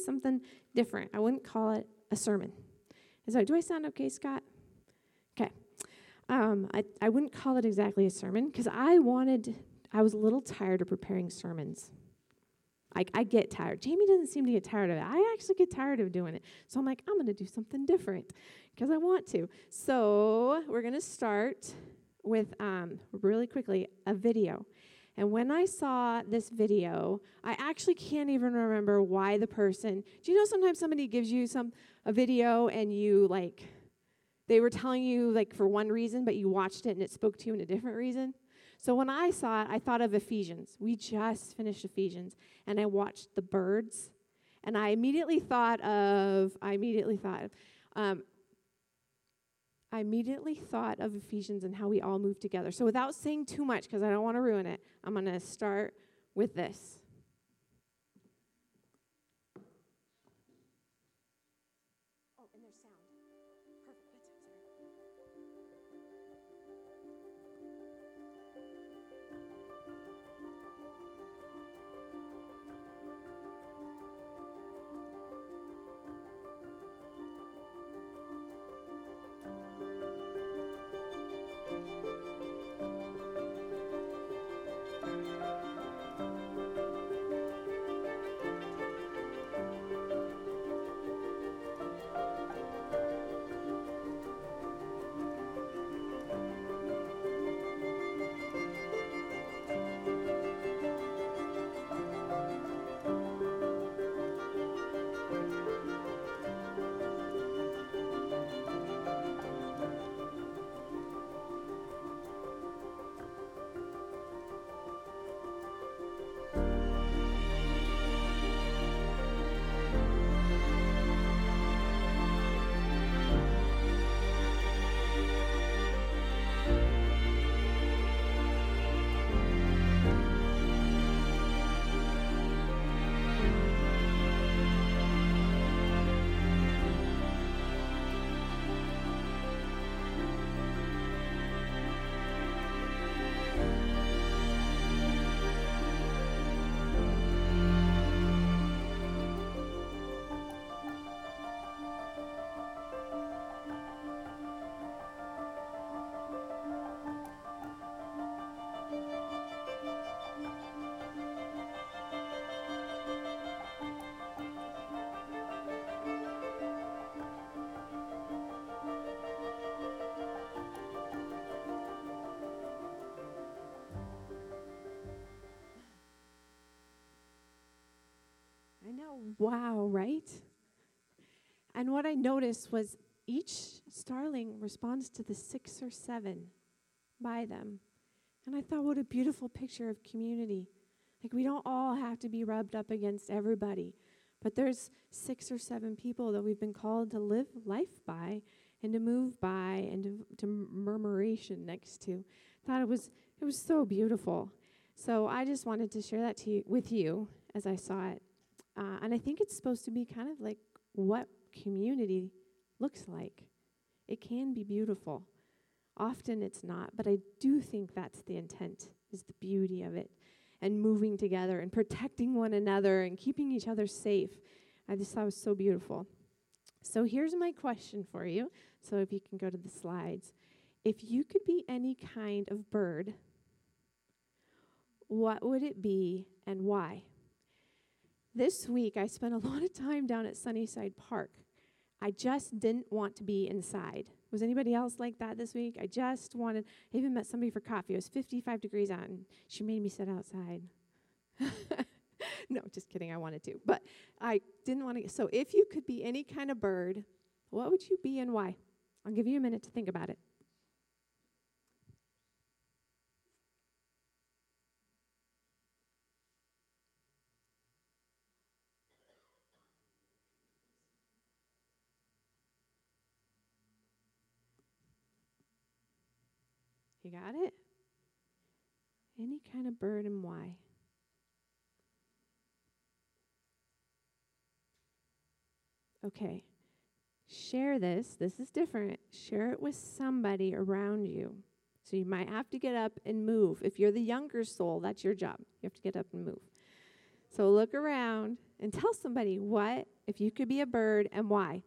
something different. I wouldn't call it a sermon. Is that, do I sound okay, Scott? Okay. Um, I, I wouldn't call it exactly a sermon because I wanted, I was a little tired of preparing sermons. I, I get tired. Jamie doesn't seem to get tired of it. I actually get tired of doing it. So I'm like, I'm going to do something different because I want to. So we're going to start with um, really quickly a video. And when I saw this video, I actually can't even remember why the person. Do you know sometimes somebody gives you some a video and you like they were telling you like for one reason, but you watched it and it spoke to you in a different reason? So when I saw it, I thought of Ephesians. We just finished Ephesians, and I watched the birds, and I immediately thought of. I immediately thought. Um, I immediately thought of Ephesians and how we all move together. So without saying too much, because I don't want to ruin it, I'm going to start with this. Wow, right? And what I noticed was each starling responds to the six or seven by them. And I thought, what a beautiful picture of community. Like, we don't all have to be rubbed up against everybody, but there's six or seven people that we've been called to live life by and to move by and to, to murmuration next to. Thought it was it was so beautiful. So I just wanted to share that to you, with you as I saw it. Uh, and I think it's supposed to be kind of like what community looks like. It can be beautiful. Often it's not, but I do think that's the intent, is the beauty of it. And moving together and protecting one another and keeping each other safe. I just thought it was so beautiful. So here's my question for you. So if you can go to the slides. If you could be any kind of bird, what would it be and why? This week, I spent a lot of time down at Sunnyside Park. I just didn't want to be inside. Was anybody else like that this week? I just wanted, I even met somebody for coffee. It was 55 degrees out, and she made me sit outside. no, just kidding. I wanted to. But I didn't want to. So, if you could be any kind of bird, what would you be and why? I'll give you a minute to think about it. Got it? Any kind of bird and why? Okay. Share this. This is different. Share it with somebody around you. So you might have to get up and move. If you're the younger soul, that's your job. You have to get up and move. So look around and tell somebody what, if you could be a bird, and why.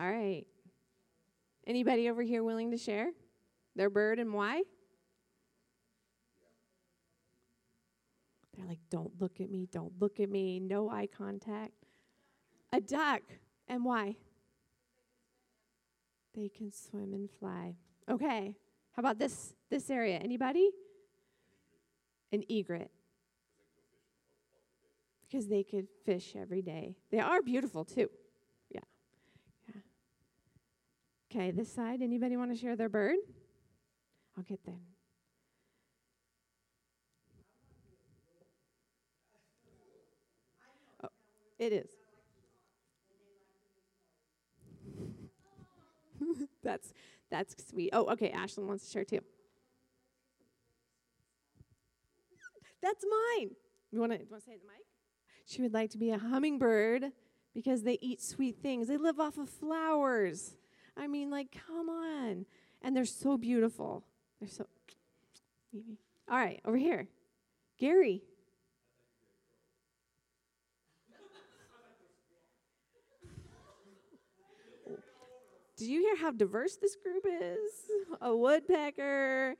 All right. Anybody over here willing to share their bird and why? They're like, don't look at me, don't look at me, no eye contact. A duck. And why? They can swim and fly. Okay. How about this this area? Anybody? An egret. Because they could fish every day. They are beautiful too. Okay, this side. Anybody want to share their bird? I'll get them. Oh, it is. that's that's sweet. Oh, okay. Ashlyn wants to share too. That's mine. You want to say the mic? She would like to be a hummingbird because they eat sweet things. They live off of flowers. I mean, like, come on. And they're so beautiful. They're so. Maybe. All right, over here. Gary. Did you hear how diverse this group is? A woodpecker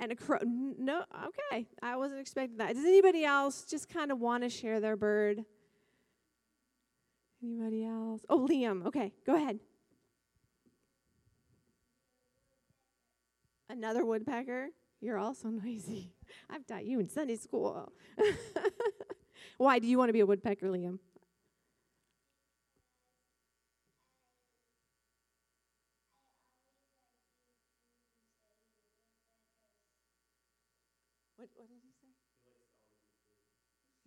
and a crow. No, okay. I wasn't expecting that. Does anybody else just kind of want to share their bird? Anybody else? Oh, Liam. Okay, go ahead. Another woodpecker? You're also noisy. I've taught you in Sunday school. Why do you want to be a woodpecker, Liam? What, what did he say?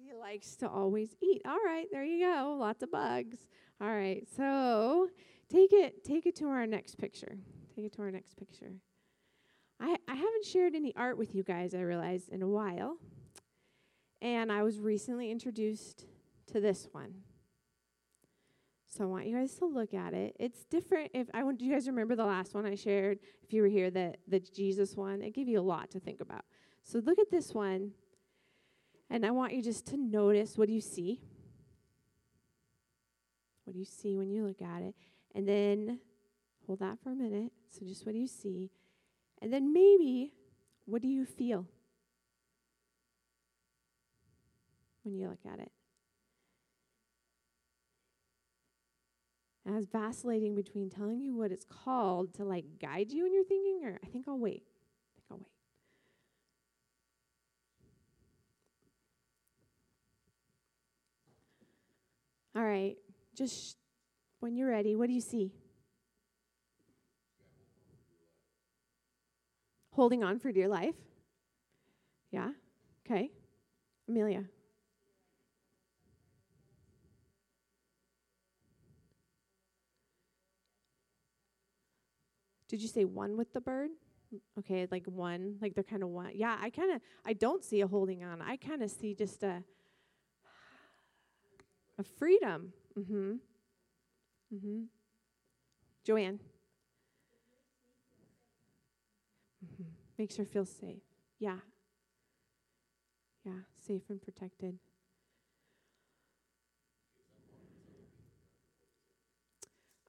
He likes to always eat. All right, there you go. Lots of bugs. All right, so take it take it to our next picture. Take it to our next picture. I, I haven't shared any art with you guys, I realized, in a while. And I was recently introduced to this one. So I want you guys to look at it. It's different. If I want, do you guys remember the last one I shared? If you were here, the the Jesus one, it gave you a lot to think about. So look at this one, and I want you just to notice what do you see. What do you see when you look at it? And then hold that for a minute. So just what do you see? And then maybe, what do you feel when you look at it? And I was vacillating between telling you what it's called to like guide you in your thinking, or I think I'll wait. I think I'll wait. All right, just when you're ready, what do you see? Holding on for dear life? Yeah? Okay. Amelia. Did you say one with the bird? Okay, like one, like they're kind of one. Yeah, I kind of, I don't see a holding on. I kind of see just a, a freedom. Mm-hmm. Mm-hmm. Joanne. Makes her feel safe. Yeah. Yeah, safe and protected.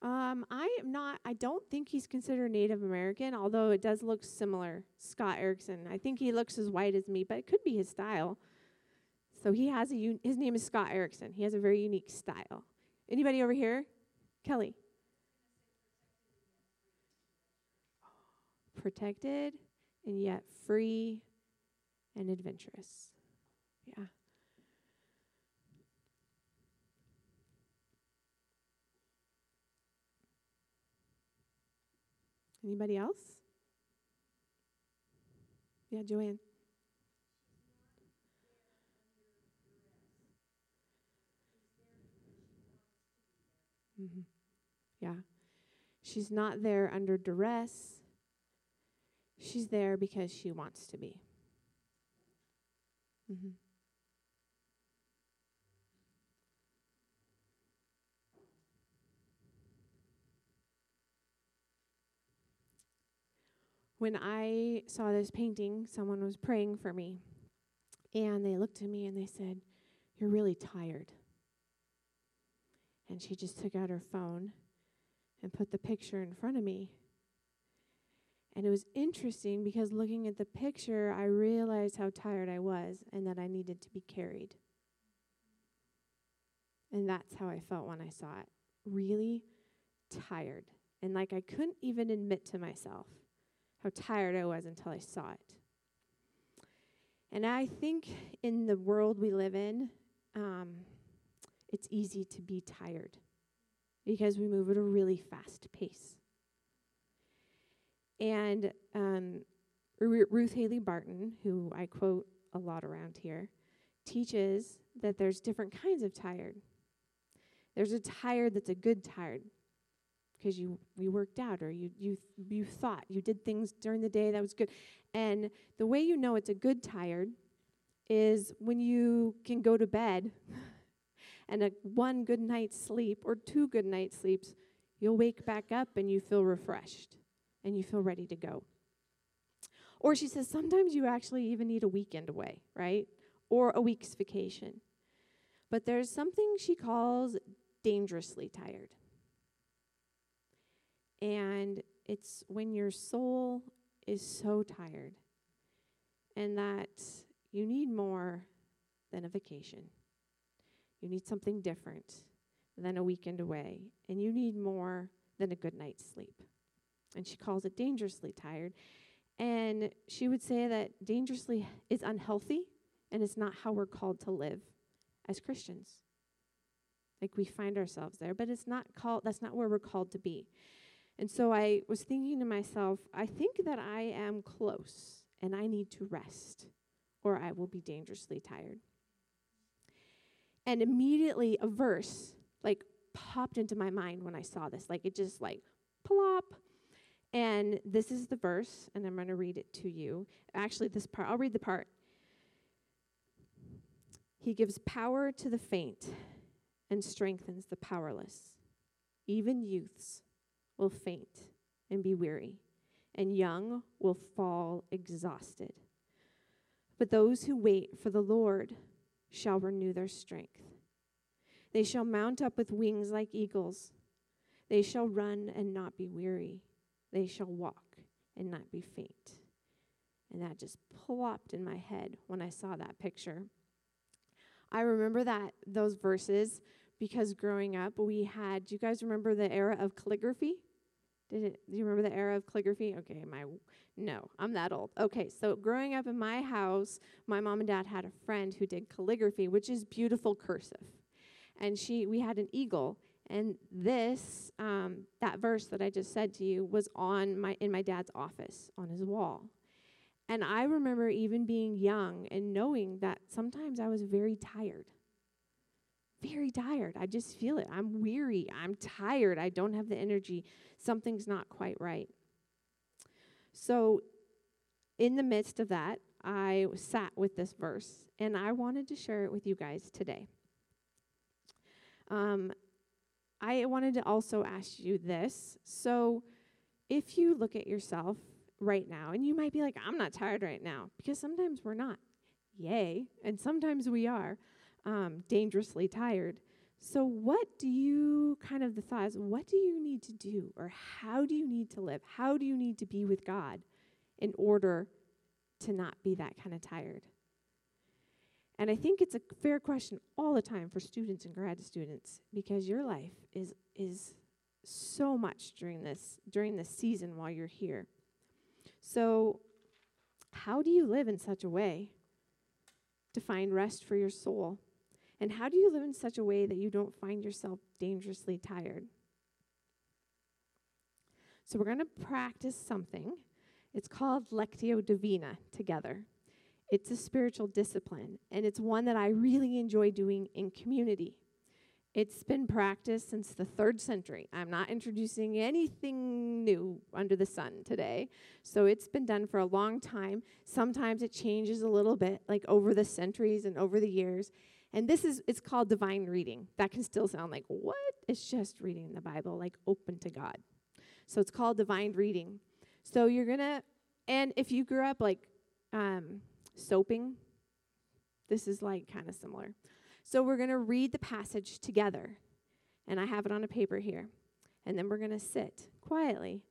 Um, I am not, I don't think he's considered Native American, although it does look similar. Scott Erickson. I think he looks as white as me, but it could be his style. So he has a, un- his name is Scott Erickson. He has a very unique style. Anybody over here? Kelly. protected and yet free and adventurous. Yeah. Anybody else? Yeah, Joanne. Mm-hmm. Yeah. She's not there under duress. She's there because she wants to be. Mm-hmm. When I saw this painting, someone was praying for me. And they looked at me and they said, You're really tired. And she just took out her phone and put the picture in front of me. And it was interesting because looking at the picture, I realized how tired I was and that I needed to be carried. And that's how I felt when I saw it. Really tired. And like I couldn't even admit to myself how tired I was until I saw it. And I think in the world we live in, um, it's easy to be tired because we move at a really fast pace. And um, Ruth Haley Barton, who I quote a lot around here, teaches that there's different kinds of tired. There's a tired that's a good tired because you, you worked out or you, you, you thought, you did things during the day that was good. And the way you know it's a good tired is when you can go to bed and a one good night's sleep or two good night sleeps, you'll wake back up and you feel refreshed and you feel ready to go. Or she says sometimes you actually even need a weekend away, right? Or a week's vacation. But there's something she calls dangerously tired. And it's when your soul is so tired and that you need more than a vacation. You need something different than a weekend away, and you need more than a good night's sleep. And she calls it dangerously tired. And she would say that dangerously is unhealthy and it's not how we're called to live as Christians. Like we find ourselves there, but it's not called that's not where we're called to be. And so I was thinking to myself, I think that I am close and I need to rest or I will be dangerously tired. And immediately a verse like popped into my mind when I saw this. Like it just like plop. And this is the verse, and I'm going to read it to you. Actually, this part, I'll read the part. He gives power to the faint and strengthens the powerless. Even youths will faint and be weary, and young will fall exhausted. But those who wait for the Lord shall renew their strength. They shall mount up with wings like eagles. They shall run and not be weary. They shall walk and not be faint. And that just plopped in my head when I saw that picture. I remember that those verses because growing up we had do you guys remember the era of calligraphy? Did it, do you remember the era of calligraphy? Okay, my no, I'm that old. Okay, so growing up in my house, my mom and dad had a friend who did calligraphy, which is beautiful cursive, and she we had an eagle, and this um, that verse that I just said to you was on my in my dad's office on his wall, and I remember even being young and knowing that sometimes I was very tired very tired. I just feel it. I'm weary. I'm tired. I don't have the energy. Something's not quite right. So, in the midst of that, I sat with this verse and I wanted to share it with you guys today. Um, I wanted to also ask you this. So, if you look at yourself right now, and you might be like, I'm not tired right now, because sometimes we're not. Yay. And sometimes we are um, dangerously tired. So, what do you kind of the thought is, what do you need to do, or how do you need to live? How do you need to be with God in order to not be that kind of tired? And I think it's a fair question all the time for students and grad students because your life is is so much during this during this season while you're here. So, how do you live in such a way to find rest for your soul? And how do you live in such a way that you don't find yourself dangerously tired? So, we're going to practice something. It's called Lectio Divina together. It's a spiritual discipline, and it's one that I really enjoy doing in community. It's been practiced since the third century. I'm not introducing anything new under the sun today. So it's been done for a long time. Sometimes it changes a little bit, like over the centuries and over the years. And this is, it's called divine reading. That can still sound like, what? It's just reading the Bible, like open to God. So it's called divine reading. So you're going to, and if you grew up like um, soaping, this is like kind of similar. So we're going to read the passage together. And I have it on a paper here. And then we're going to sit quietly.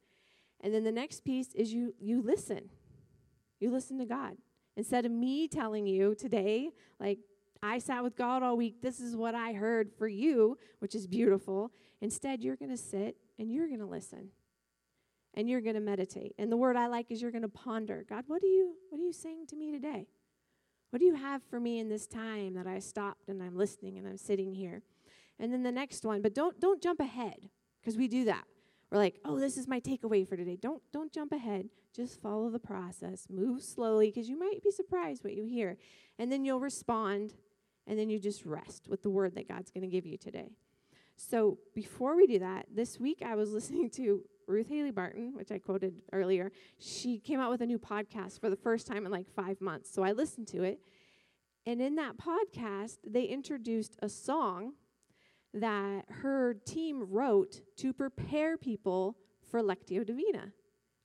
And then the next piece is you you listen. You listen to God. Instead of me telling you today, like I sat with God all week, this is what I heard for you, which is beautiful. Instead, you're going to sit and you're going to listen. And you're going to meditate. And the word I like is you're going to ponder. God, what are you what are you saying to me today? What do you have for me in this time that I stopped and I'm listening and I'm sitting here? And then the next one, but don't don't jump ahead because we do that. We're like, "Oh, this is my takeaway for today." Don't don't jump ahead. Just follow the process. Move slowly because you might be surprised what you hear. And then you'll respond and then you just rest with the word that God's going to give you today. So, before we do that, this week I was listening to Ruth Haley Barton, which I quoted earlier, she came out with a new podcast for the first time in like five months. So I listened to it. And in that podcast, they introduced a song that her team wrote to prepare people for Lectio Divina.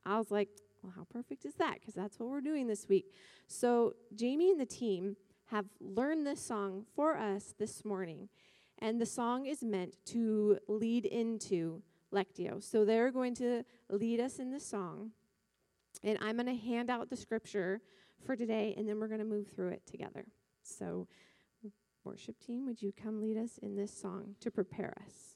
I was like, well, how perfect is that? Because that's what we're doing this week. So Jamie and the team have learned this song for us this morning. And the song is meant to lead into Lectio. So they're going to lead us in this song. And I'm going to hand out the scripture for today, and then we're going to move through it together. So, worship team, would you come lead us in this song to prepare us?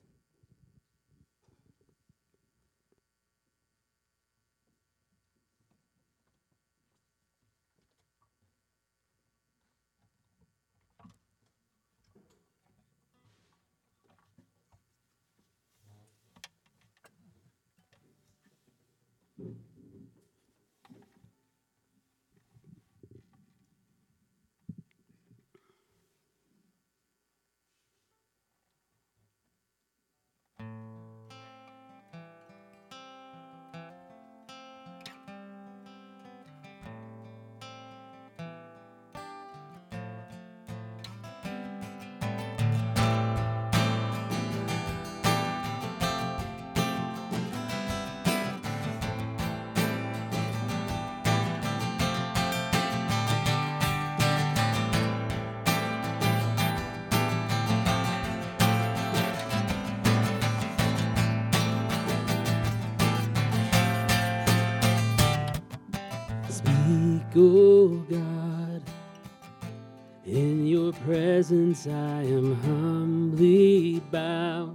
Oh God. In your presence I am humbly bowed.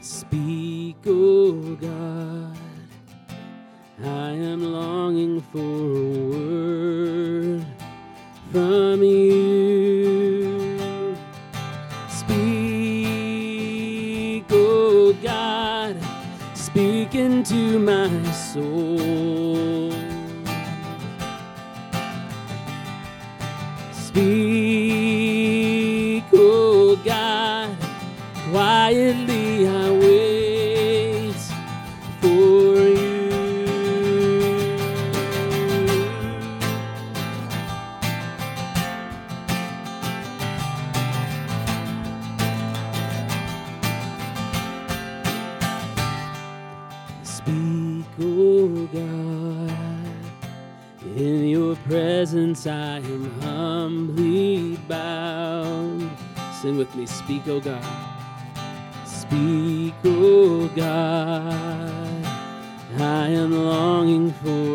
Speak, oh God. I am longing for a word from you. Speak, oh God. Speak into my soul. I am humbly bound. Sing with me, speak, oh God. Speak, oh God. I am longing for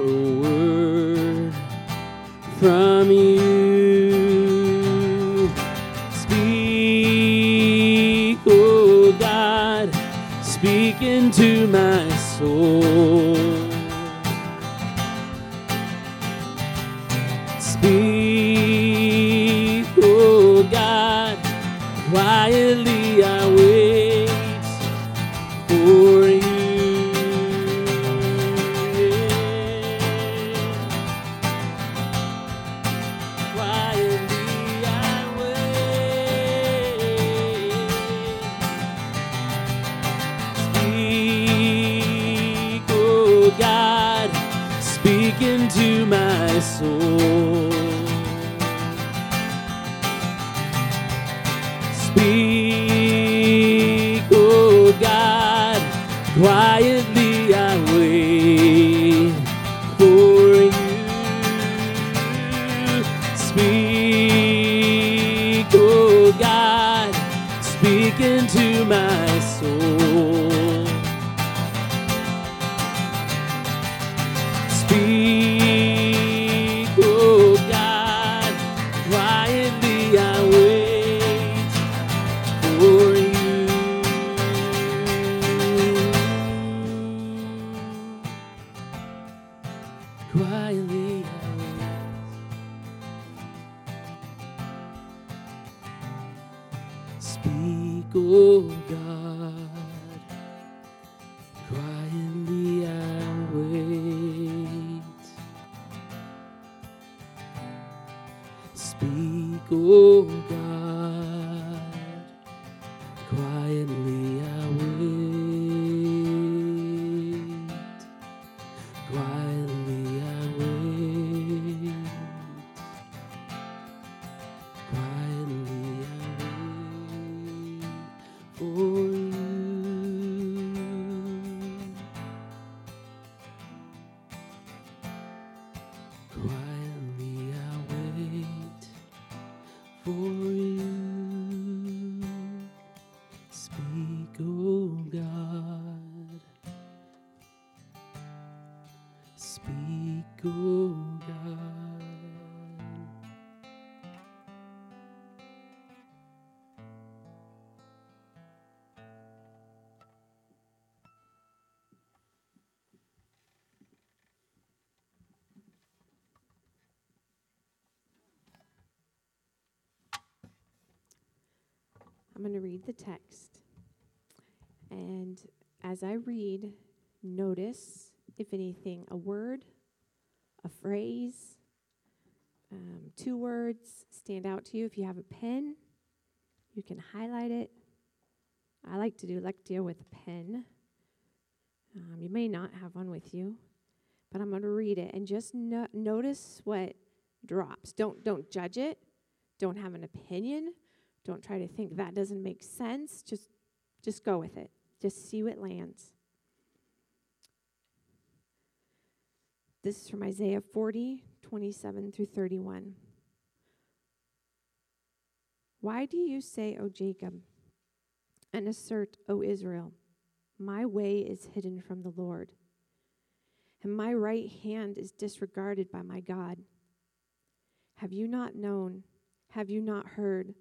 into my soul. Text. And as I read, notice, if anything, a word, a phrase, um, two words stand out to you. If you have a pen, you can highlight it. I like to do Lectio with a pen. Um, you may not have one with you, but I'm going to read it and just no- notice what drops. Don't don't judge it. Don't have an opinion. Don't try to think that doesn't make sense. Just just go with it. Just see what lands. This is from Isaiah 40, 27 through 31. Why do you say, O Jacob, and assert, O Israel, my way is hidden from the Lord, and my right hand is disregarded by my God? Have you not known? Have you not heard?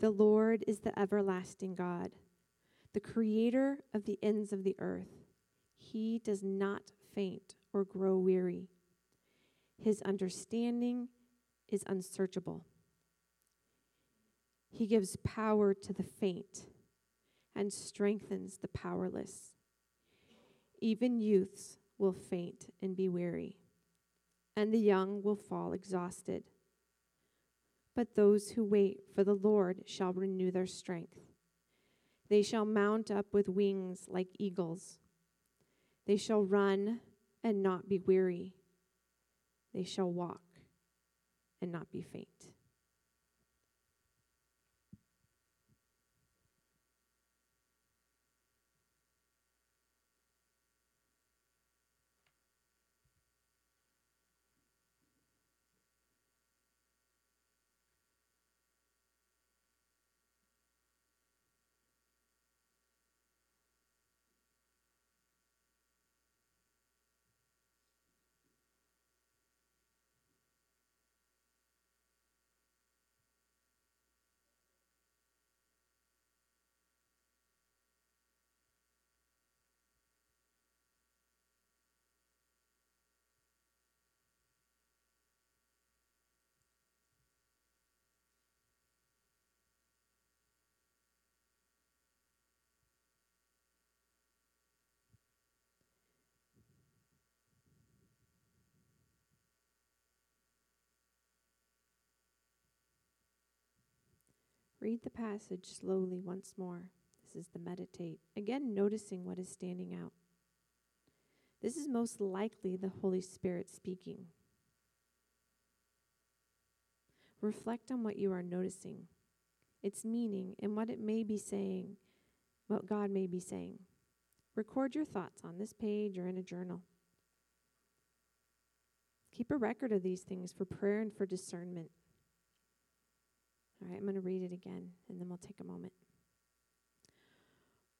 The Lord is the everlasting God, the creator of the ends of the earth. He does not faint or grow weary. His understanding is unsearchable. He gives power to the faint and strengthens the powerless. Even youths will faint and be weary, and the young will fall exhausted. But those who wait for the Lord shall renew their strength. They shall mount up with wings like eagles. They shall run and not be weary. They shall walk and not be faint. Read the passage slowly once more. This is the meditate, again noticing what is standing out. This is most likely the Holy Spirit speaking. Reflect on what you are noticing, its meaning, and what it may be saying, what God may be saying. Record your thoughts on this page or in a journal. Keep a record of these things for prayer and for discernment. All right, I'm going to read it again and then we'll take a moment.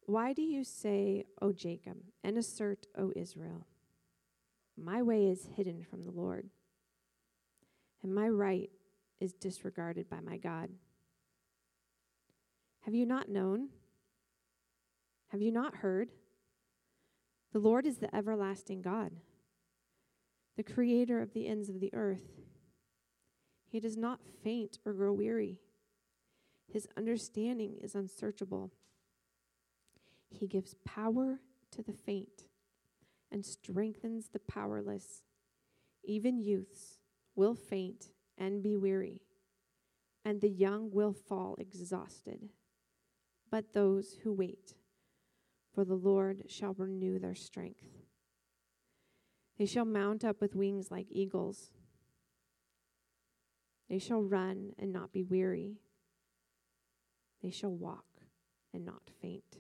Why do you say, O Jacob, and assert, O Israel? My way is hidden from the Lord, and my right is disregarded by my God. Have you not known? Have you not heard? The Lord is the everlasting God, the creator of the ends of the earth. He does not faint or grow weary. His understanding is unsearchable. He gives power to the faint and strengthens the powerless. Even youths will faint and be weary, and the young will fall exhausted. But those who wait for the Lord shall renew their strength. They shall mount up with wings like eagles. They shall run and not be weary. They shall walk and not faint.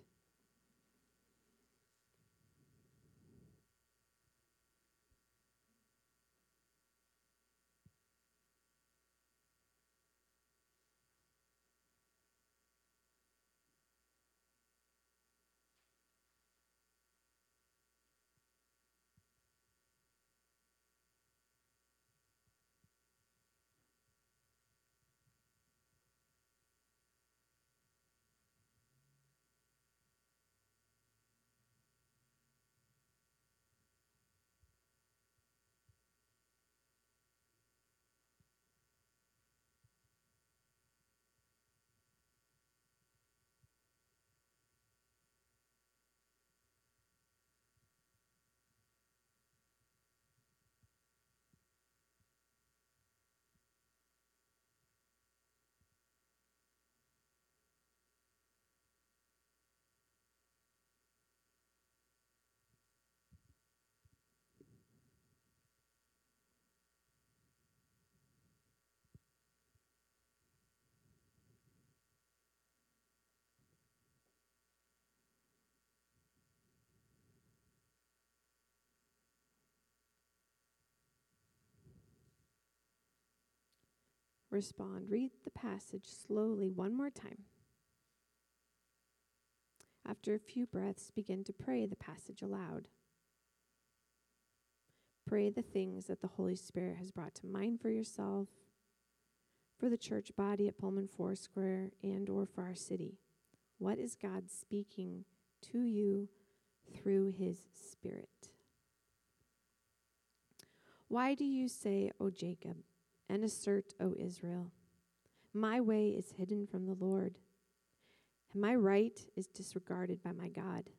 Respond. Read the passage slowly one more time. After a few breaths, begin to pray the passage aloud. Pray the things that the Holy Spirit has brought to mind for yourself, for the church body at Pullman Foursquare, and or for our city. What is God speaking to you through his Spirit? Why do you say, O Jacob, and assert, O Israel, My way is hidden from the Lord, and my right is disregarded by my God.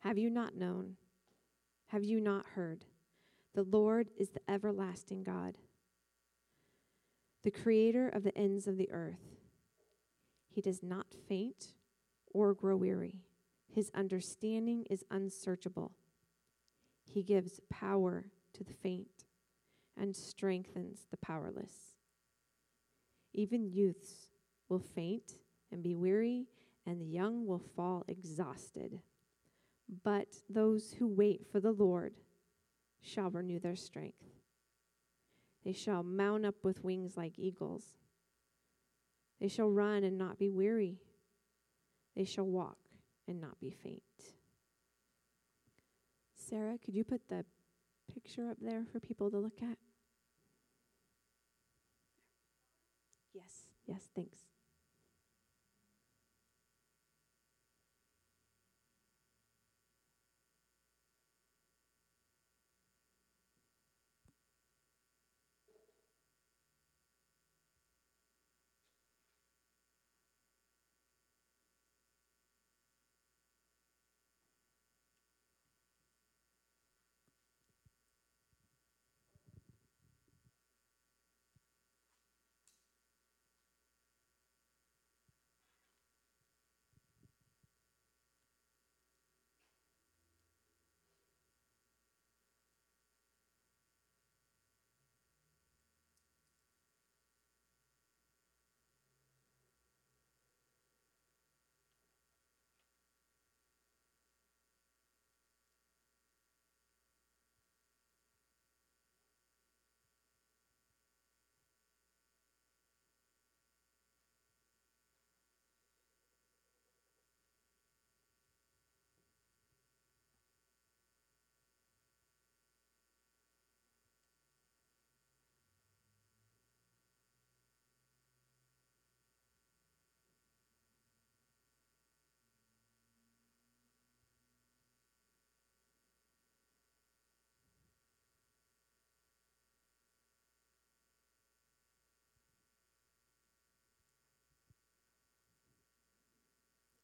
Have you not known? Have you not heard? The Lord is the everlasting God, the creator of the ends of the earth. He does not faint or grow weary. His understanding is unsearchable. He gives power to the faint and strengthens the powerless. Even youths will faint and be weary, and the young will fall exhausted. But those who wait for the Lord shall renew their strength. They shall mount up with wings like eagles. They shall run and not be weary. They shall walk and not be faint. Sarah, could you put the picture up there for people to look at? Yes, yes, thanks.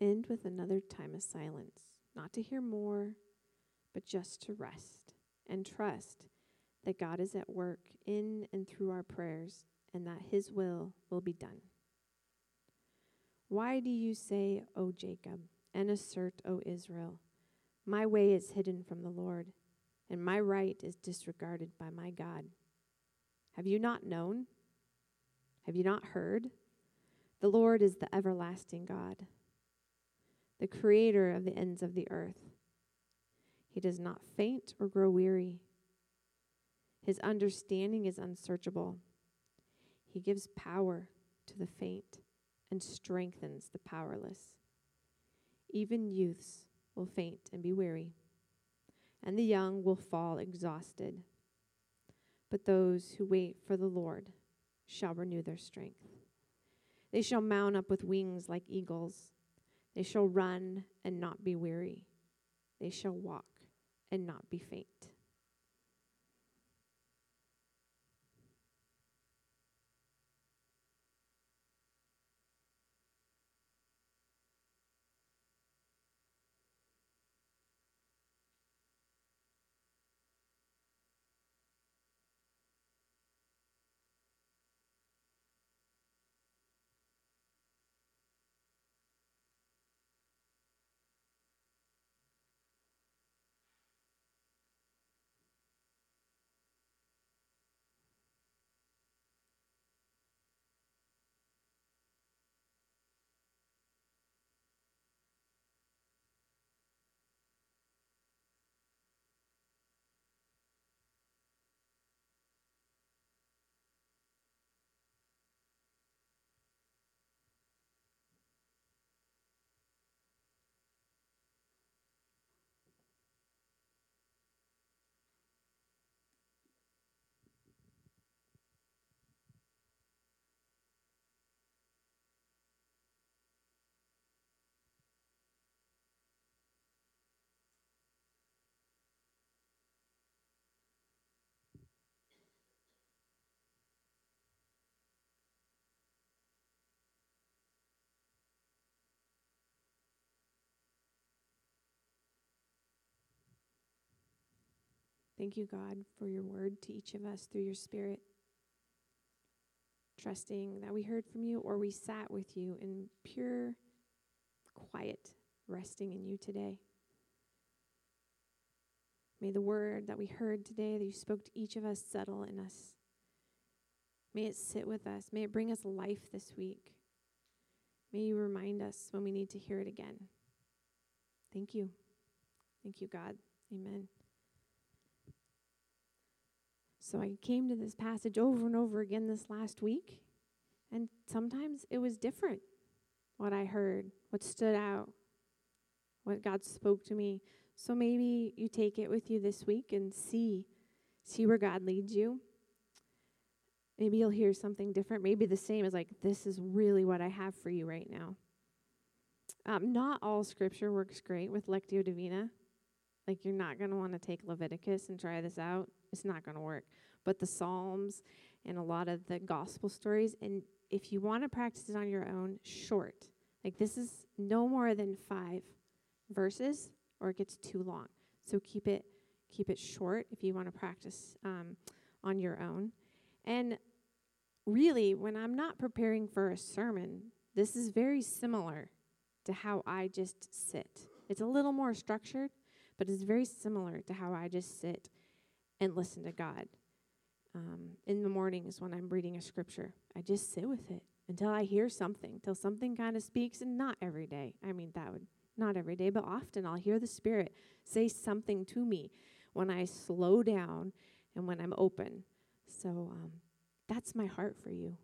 End with another time of silence, not to hear more, but just to rest and trust that God is at work in and through our prayers and that his will will be done. Why do you say, O Jacob, and assert, O Israel, my way is hidden from the Lord, and my right is disregarded by my God? Have you not known? Have you not heard? The Lord is the everlasting God, the creator of the ends of the earth. He does not faint or grow weary. His understanding is unsearchable. He gives power to the faint and strengthens the powerless. Even youths will faint and be weary, and the young will fall exhausted. But those who wait for the Lord shall renew their strength. They shall mount up with wings like eagles. They shall run and not be weary. They shall walk and not be faint. Thank you, God, for your word to each of us through your spirit. Trusting that we heard from you or we sat with you in pure quiet, resting in you today. May the word that we heard today, that you spoke to each of us, settle in us. May it sit with us. May it bring us life this week. May you remind us when we need to hear it again. Thank you. Thank you, God. Amen. So I came to this passage over and over again this last week, and sometimes it was different what I heard, what stood out, what God spoke to me. So maybe you take it with you this week and see see where God leads you. Maybe you'll hear something different, maybe the same as like this is really what I have for you right now. Um, not all scripture works great with Lectio Divina. Like, you're not going to want to take Leviticus and try this out. It's not going to work. But the Psalms and a lot of the gospel stories, and if you want to practice it on your own, short. Like, this is no more than five verses, or it gets too long. So keep it keep it short if you want to practice um, on your own. And really, when I'm not preparing for a sermon, this is very similar to how I just sit. It's a little more structured, but it's very similar to how I just sit and listen to God. Um, in the mornings when I'm reading a scripture, I just sit with it until I hear something, till something kind of speaks, and not every day. I mean, that would not every day, but often I'll hear the Spirit say something to me when I slow down and when I'm open. So um, that's my heart for you.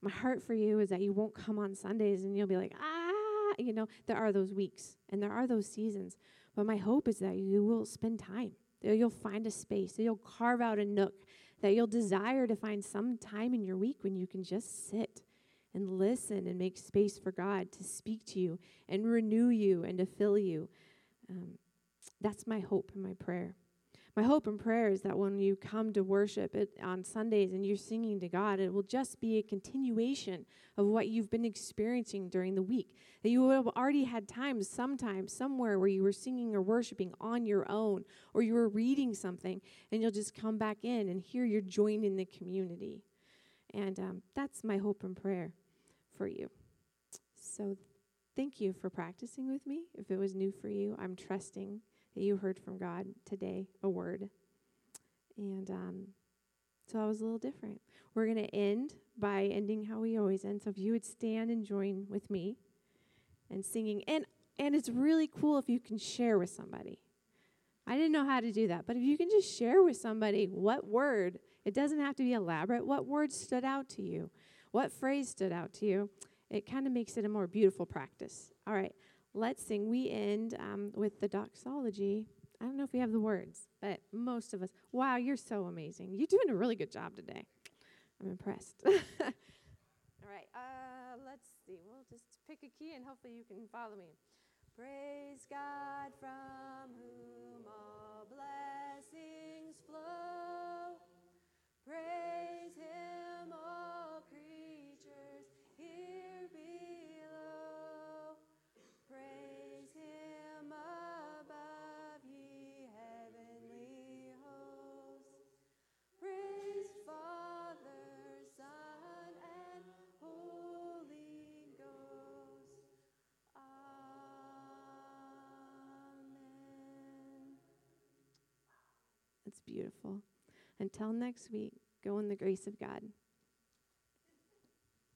My heart for you is that you won't come on Sundays and you'll be like, ah, you know, there are those weeks and there are those seasons but my hope is that you will spend time, that you'll find a space, that you'll carve out a nook, that you'll desire to find some time in your week when you can just sit and listen and make space for God to speak to you and renew you and to fill you. Um, that's my hope and my prayer. My hope and prayer is that when you come to worship it on Sundays and you're singing to God, it will just be a continuation of what you've been experiencing during the week. That you have already had times, sometimes, somewhere where you were singing or worshiping on your own, or you were reading something, and you'll just come back in and here you're joining the community. And um, that's my hope and prayer for you. So thank you for practicing with me. If it was new for you, I'm trusting that you heard from God today, a word. And um, so that was a little different. We're going to end by ending how we always end. So if you would stand and join with me and singing. And, and it's really cool if you can share with somebody. I didn't know how to do that, but if you can just share with somebody what word, it doesn't have to be elaborate, what word stood out to you, what phrase stood out to you, it kind of makes it a more beautiful practice. All right, let's sing. We end um, with the doxology. I don't know if we have the words, but most of us, wow, you're so amazing. You're doing a really good job today. I'm impressed. All right, uh, let's see. We'll just pick a key and hopefully you can follow me. Praise God from whom all blessings flow. Praise Him, all creatures here below. That's beautiful. Until next week, go in the grace of God.